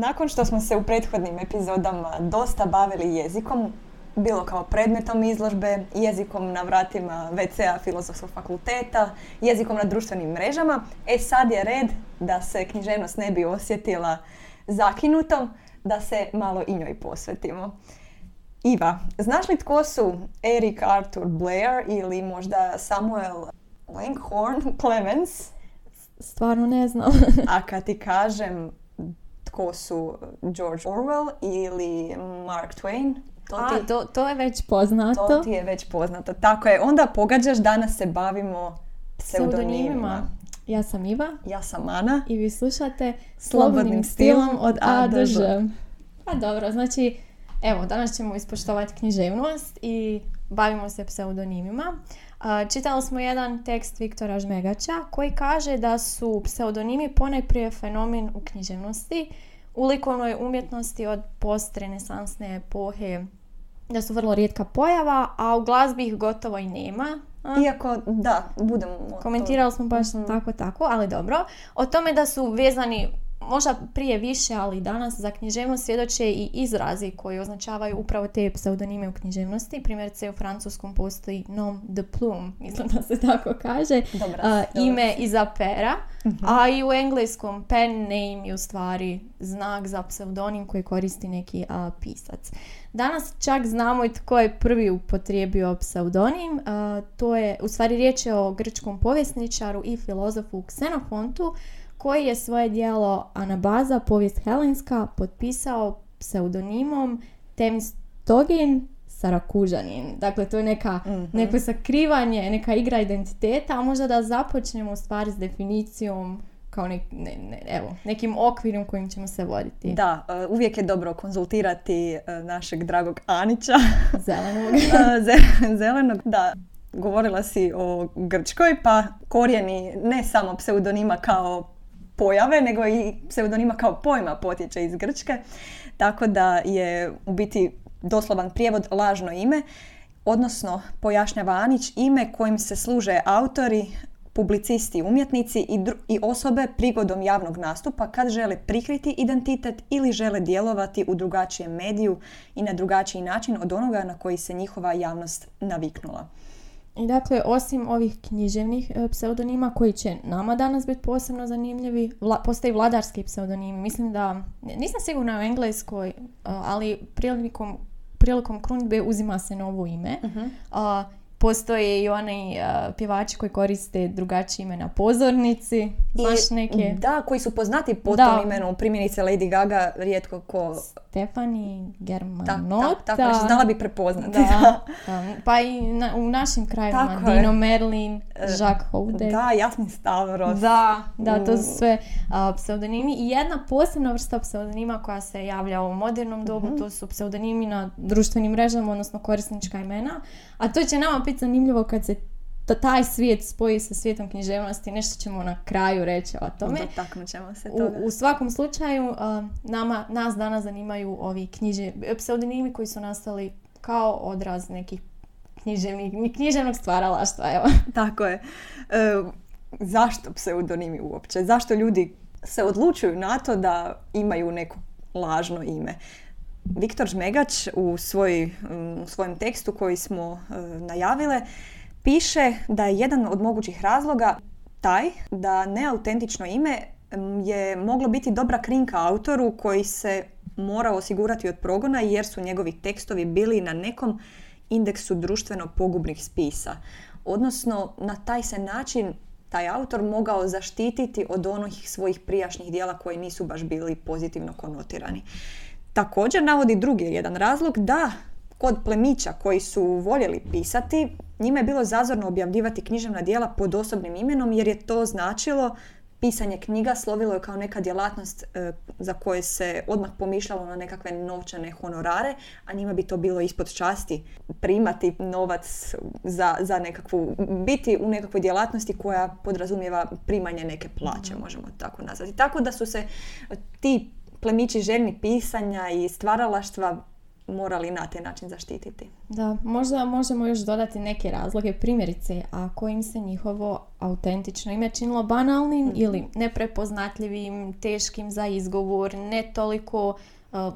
Nakon što smo se u prethodnim epizodama dosta bavili jezikom, bilo kao predmetom izložbe, jezikom na vratima WC-a Filozofskog fakulteta, jezikom na društvenim mrežama, e sad je red da se književnost ne bi osjetila zakinutom, da se malo i njoj posvetimo. Iva, znaš li tko su Eric Arthur Blair ili možda Samuel Langhorne Clemens? Stvarno ne znam. A kad ti kažem tko su George Orwell ili Mark Twain, to, ti, to, to je već poznato. To ti je već poznato. Tako je, onda pogađaš, danas se bavimo pseudonimima. Ja sam Iva. Ja sam Ana. I vi slušate Slobodnim stilom od A do Ž. Pa dobro, znači, evo, danas ćemo ispoštovati književnost i bavimo se pseudonimima. Čitali smo jedan tekst Viktora Žmegača koji kaže da su pseudonimi ponajprije fenomen u književnosti, u likovnoj umjetnosti od postrenesansne epohe da su vrlo rijetka pojava, a u glazbi ih gotovo i nema. Iako, da, budemo... Komentirali smo baš mhm. tako, tako, ali dobro. O tome da su vezani možda prije više, ali danas za književnost svjedoče i izrazi koji označavaju upravo te pseudonime u književnosti. Primjerice u francuskom postoji nom de plume, mislim da se tako kaže, Dobra, ime iza pera, mhm. a i u engleskom pen name je u stvari znak za pseudonim koji koristi neki pisac. Danas čak znamo i tko je prvi upotrijebio pseudonim. to je, u stvari riječ je o grčkom povjesničaru i filozofu Ksenofontu koji je svoje dijelo Anabaza, povijest Helenska, potpisao pseudonimom Temistogin Sarakužanin. Dakle, to je neka, mm neko sakrivanje, neka igra identiteta, a možda da započnemo stvari s definicijom kao ne, ne, evo, nekim okvirom kojim ćemo se voditi. Da, e, uvijek je dobro konzultirati e, našeg dragog Anića. Zelenog. E, zelenog, da. Govorila si o Grčkoj, pa korijeni ne samo pseudonima kao pojave, nego i pseudonima kao pojma potječe iz Grčke. Tako da je u biti doslovan prijevod lažno ime, odnosno pojašnjava Anić ime kojim se služe autori, publicisti, umjetnici i, i osobe prigodom javnog nastupa kad žele prikriti identitet ili žele djelovati u drugačijem mediju i na drugačiji način od onoga na koji se njihova javnost naviknula. Dakle, osim ovih književnih e, pseudonima koji će nama danas biti posebno zanimljivi, vla, postoji vladarski pseudonimi. Mislim da, nisam sigurna u engleskoj, e, ali prilikom, prilikom krunjbe uzima se novo ime. uh Postoje i oni uh, pjevači koji koriste drugačije ime na pozornici, znaš neke. Da, koji su poznati po tom imenu, primjerice Lady Gaga, rijetko ko... Stefani Germanota. Da, tako, znala bi prepoznati. Da, pa i na, u našim krajevima, Dino je. Merlin, e, Jacques Houde. Da, Jasmin Stavros. Da, da, to su sve uh, pseudonimi. I jedna posebna vrsta pseudonima koja se javlja u modernom dobu, mm to su pseudonimi na društvenim mrežama, odnosno korisnička imena. A to će nama biti zanimljivo kad se to, taj svijet spoji sa svijetom književnosti, nešto ćemo na kraju reći o tome. ćemo se toga. U, u svakom slučaju, nama, nas danas zanimaju ovi knjiže, pseudonimi koji su nastali kao odraz nekih književnih, književnog stvaralaštva. Evo. Tako je. E, zašto pseudonimi uopće? Zašto ljudi se odlučuju na to da imaju neko lažno ime? Viktor Žmegač u, svoj, u svojem tekstu koji smo e, najavile piše da je jedan od mogućih razloga taj da neautentično ime je moglo biti dobra krinka autoru koji se mora osigurati od progona jer su njegovi tekstovi bili na nekom indeksu društveno pogubnih spisa. Odnosno, na taj se način taj autor mogao zaštititi od onih svojih prijašnjih dijela koji nisu baš bili pozitivno konotirani. Također navodi drugi jedan razlog da kod plemića koji su voljeli pisati, njima je bilo zazorno objavljivati književna dijela pod osobnim imenom jer je to značilo pisanje knjiga slovilo je kao neka djelatnost e, za koje se odmah pomišljalo na nekakve novčane honorare, a njima bi to bilo ispod časti primati novac za, za nekakvu, biti u nekakvoj djelatnosti koja podrazumijeva primanje neke plaće, mhm. možemo tako nazvati. Tako da su se ti plemići željni pisanja i stvaralaštva morali na taj način zaštititi. Da, možda možemo još dodati neke razloge, primjerice, ako im se njihovo autentično ime činilo banalnim ili neprepoznatljivim, teškim za izgovor, ne toliko uh,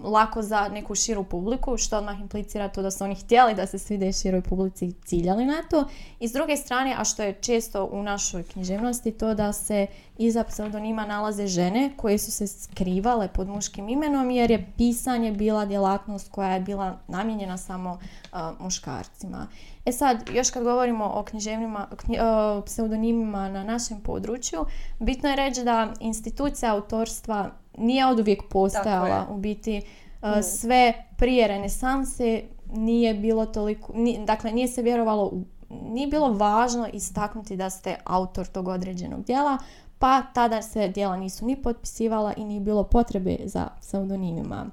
lako za neku širu publiku, što odmah implicira to da su oni htjeli da se svide široj publici i ciljali na to. I s druge strane, a što je često u našoj književnosti, to da se iza pseudonima nalaze žene koje su se skrivale pod muškim imenom jer je pisanje bila djelatnost koja je bila namijenjena samo uh, muškarcima. E sad, još kad govorimo o književnima, knji- o pseudonimima na našem području, bitno je reći da institucija autorstva nije od uvijek postojala. U biti, uh, sve prije renesanse nije bilo toliko, ni- dakle nije se vjerovalo, nije bilo važno istaknuti da ste autor tog određenog djela, pa tada se djela nisu ni potpisivala i nije bilo potrebe za pseudonimima.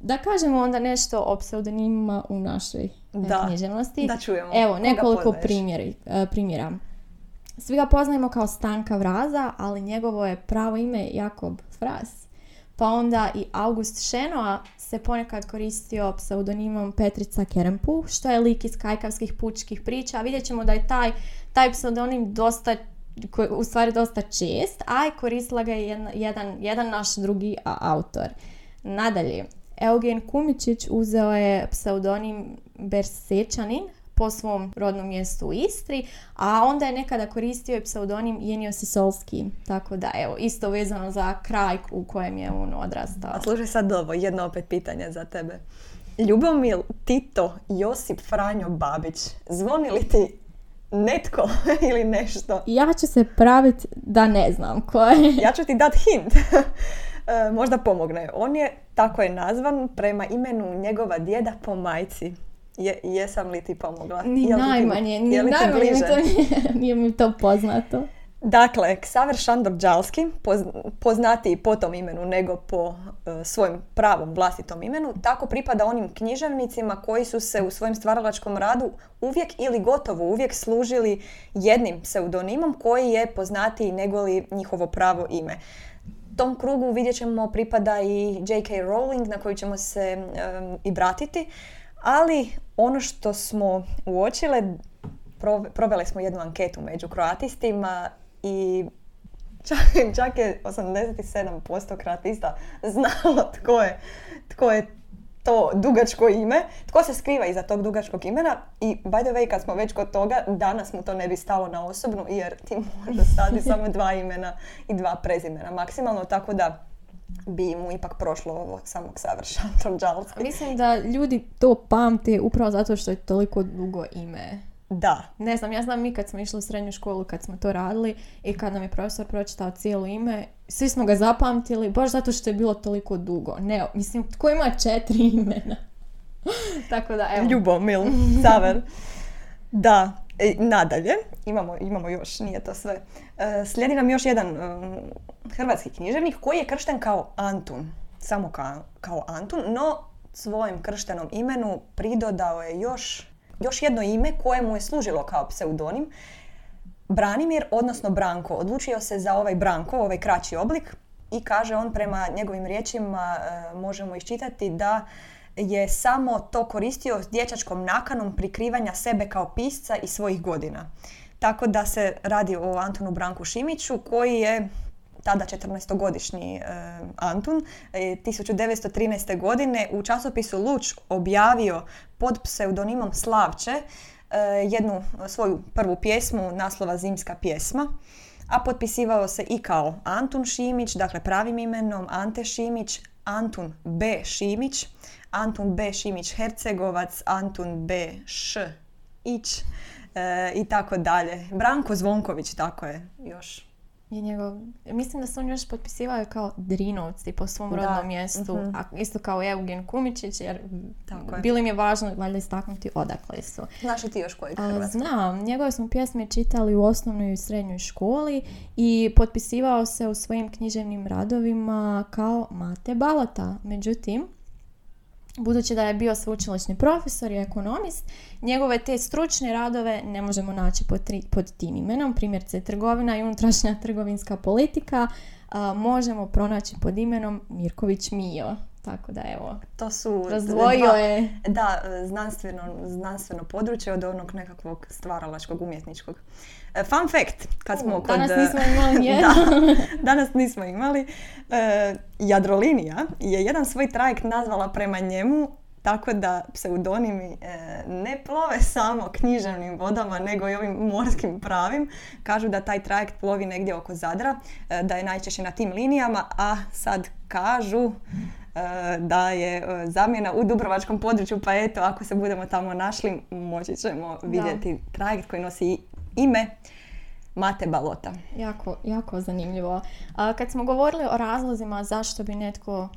Da kažemo onda nešto o pseudonimima u našoj e, Da. književnosti. Da čujemo. Evo, nekoliko primjeri, e, primjera. Svi ga poznajemo kao Stanka Vraza, ali njegovo je pravo ime Jakob Fras. Pa onda i August Šenoa se ponekad koristio pseudonimom Petrica Kerempu, što je lik iz kajkavskih pučkih priča. Vidjet ćemo da je taj, taj pseudonim dosta u stvari dosta čest, a i koristila ga je jedan, jedan, naš drugi autor. Nadalje, Eugen Kumičić uzeo je pseudonim Bersečanin po svom rodnom mjestu u Istri, a onda je nekada koristio i pseudonim Jenio Sisolski. Tako da, evo, isto vezano za kraj u kojem je on odrastao. A slušaj sad ovo, jedno opet pitanje za tebe. Ljubomil Tito Josip Franjo Babić, zvoni li ti netko ili nešto? Ja ću se praviti da ne znam ko je. Ja ću ti dat hint. E, Možda pomogne. On je, tako je nazvan, prema imenu njegova djeda po majci. Je, jesam li ti pomogla? Ni Je li ti- najmanje, ni najmanje mi to nije, nije mi to poznato. Dakle, Ksaver Šandor Đalski, poz- poznatiji po tom imenu nego po e, svojem pravom vlastitom imenu, tako pripada onim književnicima koji su se u svojem stvaralačkom radu uvijek ili gotovo uvijek služili jednim pseudonimom koji je poznatiji nego li njihovo pravo ime. Tom krugu vidjet ćemo pripada i J.K. Rowling na koju ćemo se em, i vratiti, ali ono što smo uočile, prove- smo jednu anketu među kroatistima i čak, čak je 87% kroatista znalo tko je, tko je to dugačko ime, tko se skriva iza tog dugačkog imena i by the way kad smo već kod toga, danas mu to ne bi stalo na osobnu jer ti možeš staviti samo dva imena i dva prezimena maksimalno, tako da bi mu ipak prošlo ovo samog savršan Đalski. Mislim da ljudi to pamte upravo zato što je toliko dugo ime. Da, Ne znam, ja znam mi kad smo išli u srednju školu, kad smo to radili i kad nam je profesor pročitao cijelo ime, svi smo ga zapamtili, baš zato što je bilo toliko dugo. Ne, mislim, tko ima četiri imena? Tako da, evo. Ljubomil, Saver. Da, e, nadalje, imamo, imamo još, nije to sve. E, slijedi nam još jedan e, hrvatski književnik koji je kršten kao Antun. Samo kao, kao Antun, no svojem krštenom imenu pridodao je još, još jedno ime koje mu je služilo kao pseudonim. Branimir, odnosno Branko, odlučio se za ovaj Branko, ovaj kraći oblik i kaže on prema njegovim riječima e, možemo iščitati da je samo to koristio s dječačkom nakanom prikrivanja sebe kao pisca i svojih godina. Tako da se radi o Antonu Branku Šimiću koji je tada 14-godišnji e, Antun, e, 1913. godine u časopisu Luč objavio pod pseudonimom Slavče e, jednu svoju prvu pjesmu naslova Zimska pjesma, a potpisivao se i kao Antun Šimić, dakle pravim imenom Ante Šimić, Antun B. Šimić, Antun B. Šimić Hercegovac, Antun B. Š. Ić e, i tako dalje. Branko Zvonković, tako je još. Je njegov, mislim da se on još potpisivao kao Drinovci po svom Da, rodnom mjestu, mhm. a isto kao Eugen Kumičić, jer Tako je. bilo im je važno valjda istaknuti odakle su. Znaš ti još kojeg A, Hrvatskog? Znam, njegove smo pjesme čitali u osnovnoj i srednjoj školi i potpisivao se u svojim književnim radovima kao Mate Balota. Međutim, budući da je bio sveučilišni profesor i ekonomist, njegove te stručne radove ne možemo naći pod, tri- pod tim imenom, primjerce trgovina i unutrašnja trgovinska politika, a, možemo pronaći pod imenom Mirković Mijo. Tako da evo, To su razdvojio dva- je. Da, znanstveno, znanstveno područje od onog nekakvog stvaralačkog, umjetničkog. E, Fun fact, kad smo kod... Danas e, nismo imali da, danas nismo imali. Jadrolinija je jedan svoj trajekt nazvala prema njemu tako da pseudonimi e, ne plove samo književnim vodama, nego i ovim morskim pravim. Kažu da taj trajekt plovi negdje oko Zadra, e, da je najčešće na tim linijama, a sad kažu da je e, zamjena u Dubrovačkom području, pa eto, ako se budemo tamo našli, moći ćemo vidjeti trajekt koji nosi ime Mate Balota. Jako, jako zanimljivo. A, kad smo govorili o razlozima zašto bi netko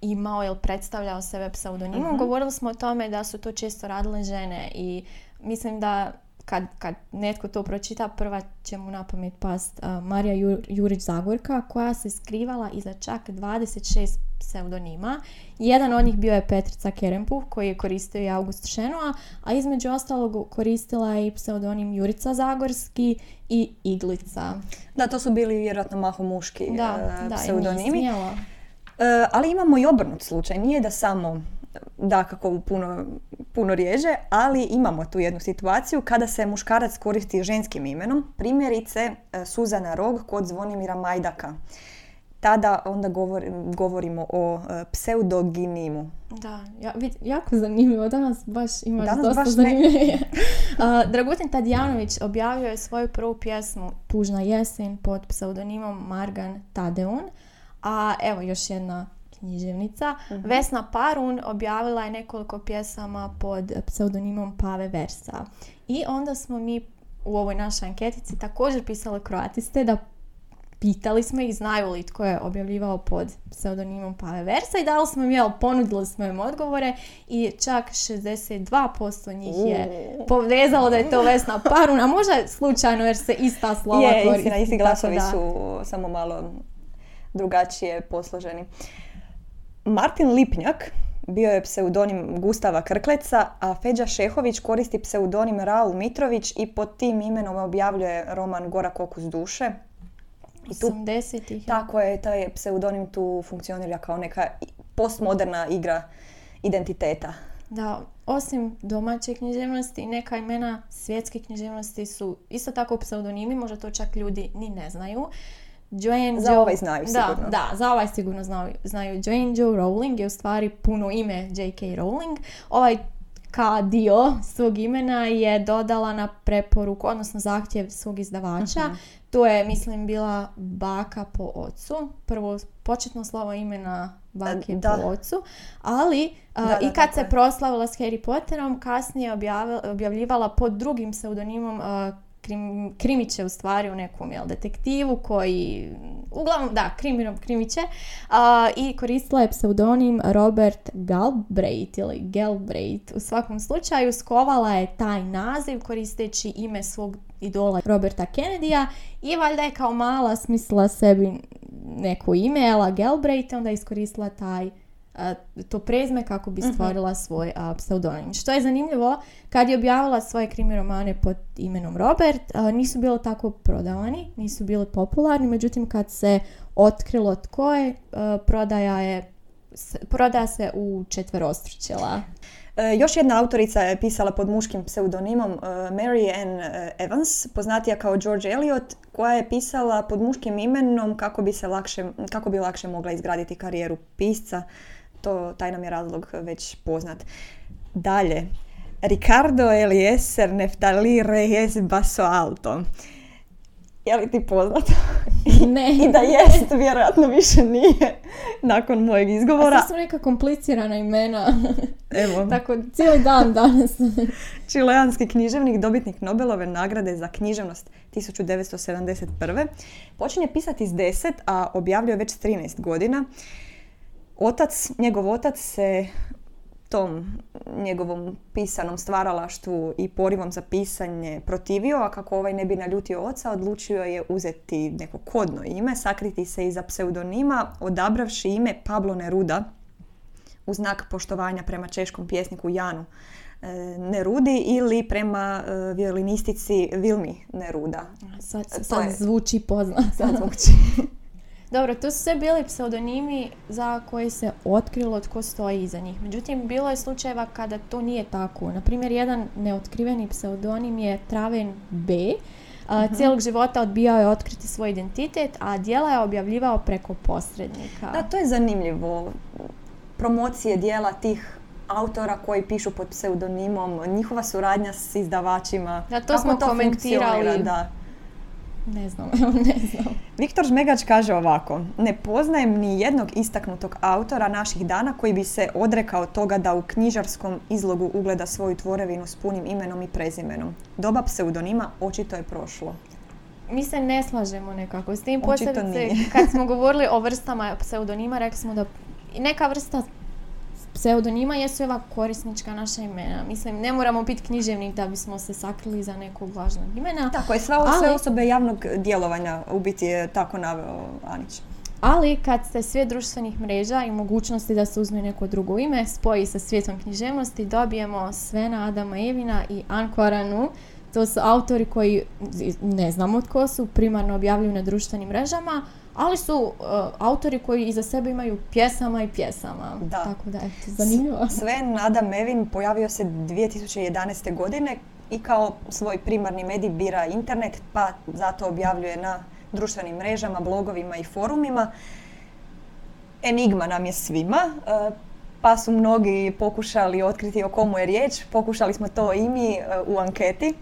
imao ili predstavljao sebe pseudonimom, Mhm. govorili smo o tome da su to često radile žene i mislim da kad, kad netko to pročita, prva će mu na pamet past a, Marija Ju- Jurić Zagorka koja se skrivala iza čak 26 pseudonima. Jedan od njih bio je Petrica Kerempu koji je koristio i August Šenoa, a između ostalog koristila je i pseudonim Jurica Zagorski i Iglica. Da, to su bili vjerojatno mahom muški Da, e, da, pseudonimi. E, ali imamo i obrnut slučaj. Nije da samo da kako u puno, puno riježe, ali imamo tu jednu situaciju kada se muškarac koristi ženskim imenom. Primjerice e, Suzana Rog kod Zvonimira Majdaka. Tada onda govor- govorimo o e, pseudoginimu. Da, ja, vid- jako zanimljivo. Danas baš imaš Danas dosta baš. A, Dragutin Tadjanović objavio je svoju prvu pjesmu Tužna jesen pod pseudonimom Margan Tadeun. A evo još jedna književnica. Mhm. Vesna Parun objavila je nekoliko pjesama pod pseudonimom Pave Versa. I onda smo mi u ovoj našoj anketici također pisali kroatiste da pitali smo ih znaju li tko je objavljivao pod pseudonimom Pave Versa i dali smo im, jel, ponudili smo im odgovore i čak 62% njih je povezalo da je to Vesna Parun, a možda slučajno jer se ista slova Je, koristi. istina, isti glasovi da- su samo malo drugačije posloženi. Martin Lipnjak bio je pseudonim Gustava Krkleca, a Feđa Šehović koristi pseudonim Raul Mitrović i pod tim imenom objavljuje roman Gora kokus duše. I tu 80-ih. tako je, taj pseudonim tu funkcionira kao neka postmoderna igra identiteta. Da, osim domaće književnosti, neka imena svjetske književnosti su isto tako pseudonimi, možda to čak ljudi ni ne znaju. Joanne Za Jo- ovaj znaju da, sigurno. Da, za ovaj sigurno znaju. znaju. Joanne Joe Rowling je u stvari puno ime J.K. Rowling. Ovaj K dio svog imena je dodala na preporuku, odnosno zahtjev svog izdavača. Mhm. To je, mislim, bila baka po ocu. Prvo početno slovo imena bake Da. po ocu. Ali Da, da, i kad se je. proslavila s Harry Potterom, kasnije objavila- objavljivala pod drugim pseudonimom a, krim, Krimiće u stvari u nekom jel, detektivu koji, uglavnom da, krimirom Krimiće a, i koristila je pseudonim Robert Galbraith ili Galbraith. U svakom slučaju skovala je taj naziv koristeći ime svog idola Roberta Kennedya i valjda je kao mala smislila sebi neko ime, Ella Galbraith, onda je iskoristila taj to prezme kako bi stvorila svoj a, pseudonim. Što je zanimljivo, kad je objavila svoje krimi romane pod imenom Robert, a, nisu bili tako prodavani, nisu bili popularni, međutim kad se otkrilo tko je, a, prodaja je prodaja se u četverostručila. E, još jedna autorica je pisala pod muškim pseudonimom e, Mary Ann e, Evans, poznatija kao George Eliot, koja je pisala pod muškim imenom kako bi se lakše, kako bi lakše mogla izgraditi karijeru pisca. To, taj nam je razlog već poznat. Dalje, Ricardo Eliezer Neftali Reyes Basso Alto. Je li ti poznato? Ne. I da jest, vjerojatno više nije nakon mojeg A izgovora. to su neka komplicirana imena. Evo. Tako cijeli dan danas. Čileanski književnik, dobitnik Nobelove nagrade za književnost 1971. Počinje pisati s 10, a objavljuje već s 13 godina. Otac, njegov otac se tom njegovom pisanom stvaralaštvu i porivom za pisanje protivio, a kako ovaj ne bi naljutio oca, odlučio je uzeti neko kodno ime, sakriti se iza pseudonima, odabravši ime Pablo Neruda, u znak poštovanja prema češkom pjesniku Janu e, Nerudi ili prema e, violinistici Vilmi Neruda. Sad, To sad je- zvuči poznato. Sad zvuči. Dobro, to su sve bili pseudonimi za koje se otkrilo tko stoji iza njih. Međutim, bilo je slučajeva kada to nije tako. Naprimjer, jedan neotkriveni pseudonim je Traven B. Uh, Cijelog života odbijao je otkriti svoj identitet, a dijela je objavljivao preko posrednika. Da, to je zanimljivo. Promocije dijela tih autora koji pišu pod pseudonimom, njihova suradnja s izdavačima. Da, to Kako smo to komentirali. Da. Ne znam, ne znam. Viktor Žmegač kaže ovako, ne poznajem ni jednog istaknutog autora naših dana koji bi se odrekao toga da u knjižarskom izlogu ugleda svoju tvorevinu s punim imenom i prezimenom. Doba pseudonima očito je prošlo. Mi se ne slažemo nekako s tim, Očito posebice nije. kad smo govorili o vrstama pseudonima, rekli smo da neka vrsta pseudonima jesu ova korisnička naša imena. Mislim, ne moramo biti književnik da bismo se sakrili za nekog lažnog imena. Tako je, sve Ali- osobe javnog djelovanja u biti je tako naveo Anić. Ali kad se svijet društvenih mreža i mogućnosti da se uzme neko drugo ime spoji sa svijetom književnosti, dobijemo Svena Adama Evina i Ankoranu. To su autori koji, ne znamo tko su, primarno objavljuju na društvenim mrežama, ali su uh, autori koji iza sebe imaju pjesama i pjesama. Da. Tako da, eto, zanimljivo. Sven Adam Mevin pojavio se 2011. godine i kao svoj primarni medij bira internet, pa zato objavljuje na društvenim mrežama, blogovima i forumima. Enigma nam je svima, e, pa su mnogi pokušali otkriti o komu je riječ. Pokušali smo to i mi e, u anketi.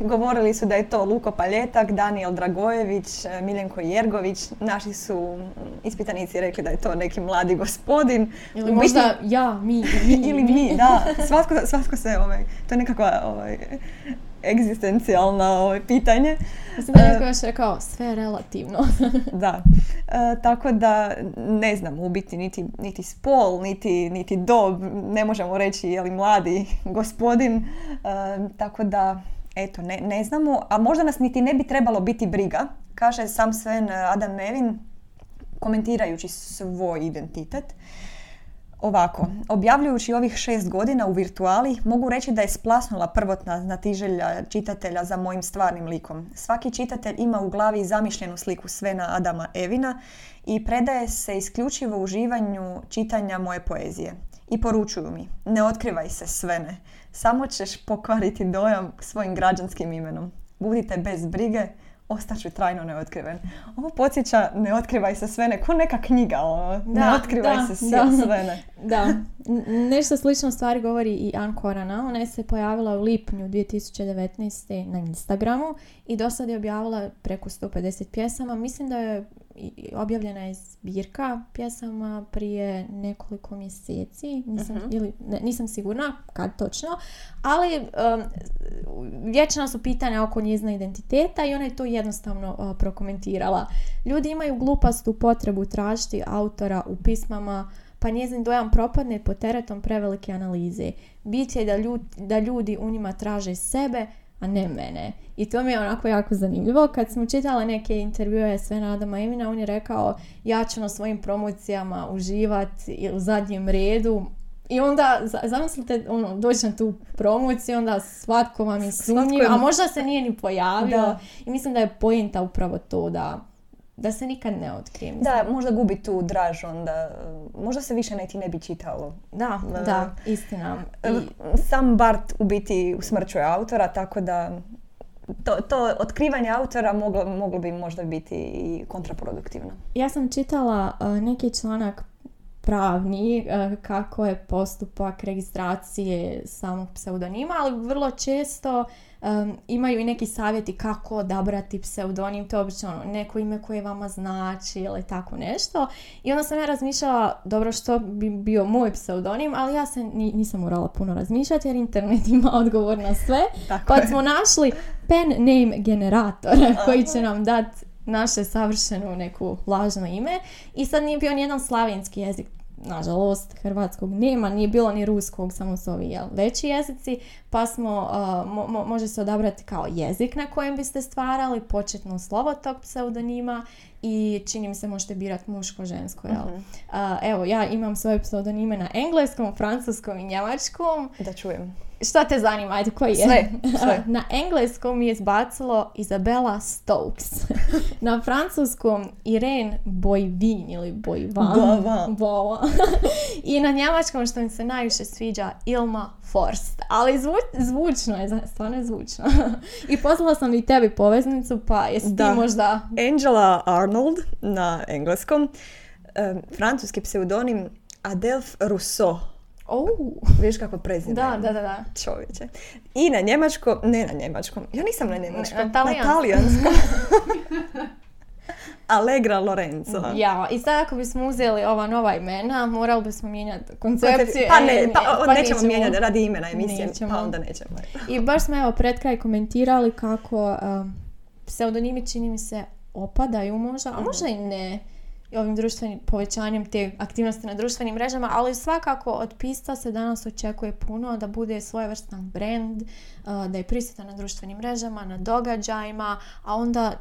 Govorili su da je to Luko Paljetak, Daniel Dragojević, e, Miljenko Jergović. Naši su ispitanici rekli da je to neki mladi gospodin. Ili možda ja, mi, mi, ili mi, da. Svatko, svatko se, ovaj, to je nekakva ovaj, egzistencijalna ovaj, pitanje. Mislim da je E, još rekao, sve je relativno. Da. E, tako da ne znam u biti niti, niti spol, niti, niti dob, ne možemo reći je li mladi gospodin. E, tako da, eto, ne, ne znamo, a možda nas niti ne bi trebalo biti briga, kaže sam Sven Adam Mevin, komentirajući svoj identitet. Ovako, objavljujući ovih šest godina u virtuali, mogu reći da je splasnula prvotna znatiželja čitatelja za mojim stvarnim likom. Svaki čitatelj ima u glavi zamišljenu sliku Svena Adama Evina i predaje se isključivo uživanju čitanja moje poezije. I poručuju mi, ne otkrivaj se Svene, samo ćeš pokvariti dojam svojim građanskim imenom. Budite bez brige, ostaću trajno neotkriven. Ovo podsjeća ne otkrivaj se Svene, ko neka knjiga, ono. ne Da, otkrivaj da, se sve, da. Svene. Da, N- nešto slično stvari govori i Ann Korana. Ona je se pojavila u lipnju 2019. na Instagramu i do sad je objavila preko 150 pjesama. Mislim da je objavljena je zbirka pjesama prije nekoliko mjeseci, nisam, ili, ne, nisam sigurna kad točno, ali um, vječna su pitanja oko njezina identiteta i ona je to jednostavno uh, prokomentirala. Ljudi imaju glupastu potrebu tražiti autora u pismama pa njezin dojam propadne pod teretom prevelike analize. Bit je da ljudi, da ljudi u njima traže sebe, a ne mene. I to mi je onako jako zanimljivo. Kad smo čitale neke intervjue Svena Adama Emina, on je rekao ja ću na svojim promocijama uživati u zadnjem redu. I onda, za- zamislite, ono, doći na tu promociju, onda svatko vam je sumnjiv, a možda se nije ni pojavio. Da. I mislim da je pojenta upravo to da, da se nikad ne otkrije. Mislim, Da, možda gubi tu draž onda, možda se više niti ne bi čitalo. Da, Da. da, istina. I, Sam Bart u biti usmrćuje autora, tako da to, to otkrivanje autora moglo, moglo bi možda biti i kontraproduktivno. ja sam čitala uh, neki članak pravni uh, kako je postupak registracije samog pseudonima, ali vrlo često um, imaju i neki savjeti kako odabrati pseudonim, to je obično ono, neko ime koje vama znači ili tako nešto. I onda sam ja razmišljala, dobro što bi bio moj pseudonim, ali ja se ni- nisam morala puno razmišljati jer internet ima odgovor na sve. Tako Pa je. smo našli pen name generator koji će nam dati naše savršeno neku lažno ime i sad nije bio nijedan slavenski jezik nažalost hrvatskog nema, nije bilo ni ruskog, samo su ovi jel, veći jezici, pa smo, uh, mo- mo- može se odabrati kao jezik na kojem biste stvarali, početno slovo tog pseudonima i čini mi se možete birati muško, žensko, jel? Uh, evo, ja imam svoje pseudonime na engleskom, francuskom i njemačkom, Da čujem. Što te zanima? Ajde, koji je? Sve, sve. Na engleskom je izbacilo Isabella Stokes. Na francuskom Irene Boivin ili. Boivin. Boivin. I na njemačkom što mi se najviše sviđa Ilma Forst. Ali zvu- zvučno je, stvarno je zvučno. I poslala sam i tebi poveznicu, pa jesi Da. ti možda... Angela Arnold na engleskom, francuski pseudonim Adelph Rousseau. Oh. Viš kako prezime? Da, da, da, da. Čovječe. I na njemačkom, ne na njemačkom, ja nisam na njemačkom, Na na talijanskom. Allegra Lorenzo. Ja, i sad ako bismo uzeli ova nova imena, morali bismo mijenjati koncepciju. Pa ne, e, pa, pa nećemo nećemo. mijenjati radi imena emisije, Nećemo. pa onda nećemo. I baš smo evo pred kraj komentirali kako um, pseudonimi čini mi se opadaju možda, a možda i ne ovim društvenim povećanjem te aktivnosti na društvenim mrežama, ali svakako od pista se danas očekuje puno da bude svojevrstan brand, uh, da je prisutan na društvenim mrežama, na događajima, a onda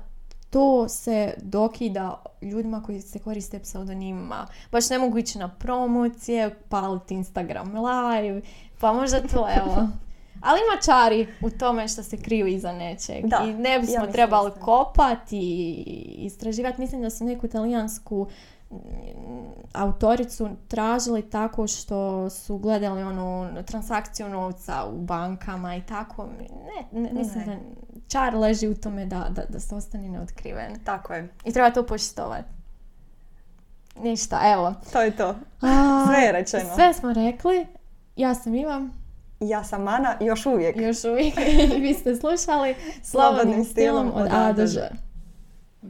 to se dokida ljudima koji se koriste pseudonimima. Baš ne mogu ići na promocije, paliti Instagram live, pa možda to evo. Ali ima čari u tome što se kriju iza nečeg. Da, I ne ja bismo mislim trebali isto. kopati i istraživati. Mislim da su neku italijansku mm, autoricu tražili tako što su gledali onu transakciju novca u bankama i tako. Ne, ne mislim Ne. da čar leži u tome da, da, da se ostane neotkriven. Tako je. I treba to poštovati. Ništa, evo. To je to. Sve je rečeno. Sve smo rekli. Ja sam Ivan, Ja sam Mana, još uvijek. još uvijek. I vi ste slušali Slobodnim stilom od A do Ž.